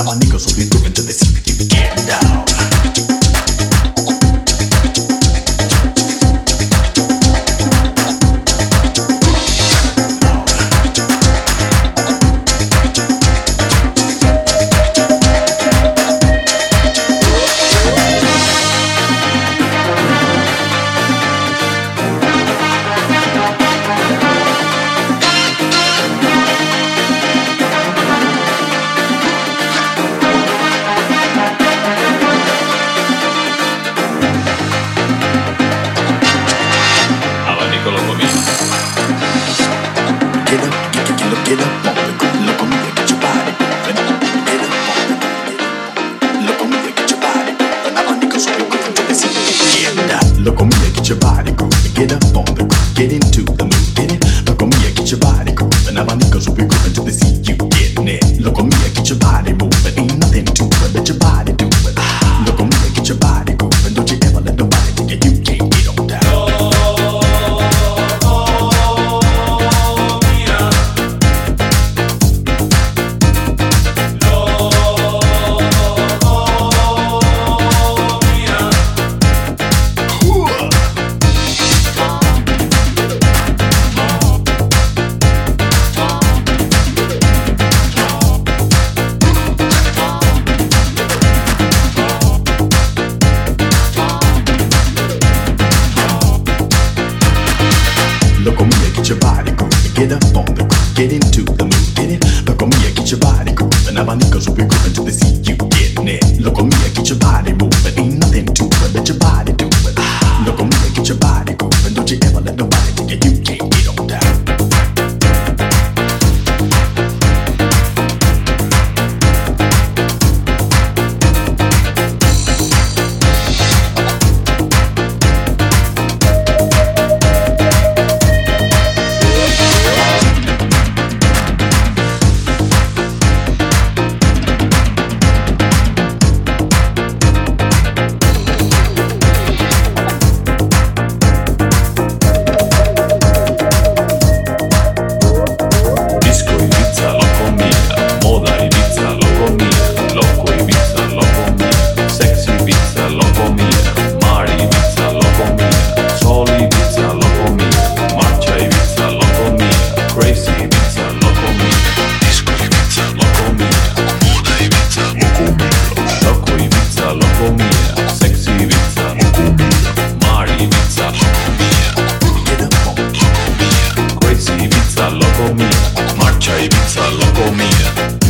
now my niggas, so we to the secret. Look on me, get your body groovy, get up on the get up on the groove, get into the mood, get it. Look on me, I get your body grooving. Now my niggas will be grooving till they see you getting it. Look on me, I get your body moving. Ain't nothing to it, let your body do it. Look on me, I get your body grooving. Don't you ever let nobody tell you you can't get a Ibiza, Locomía.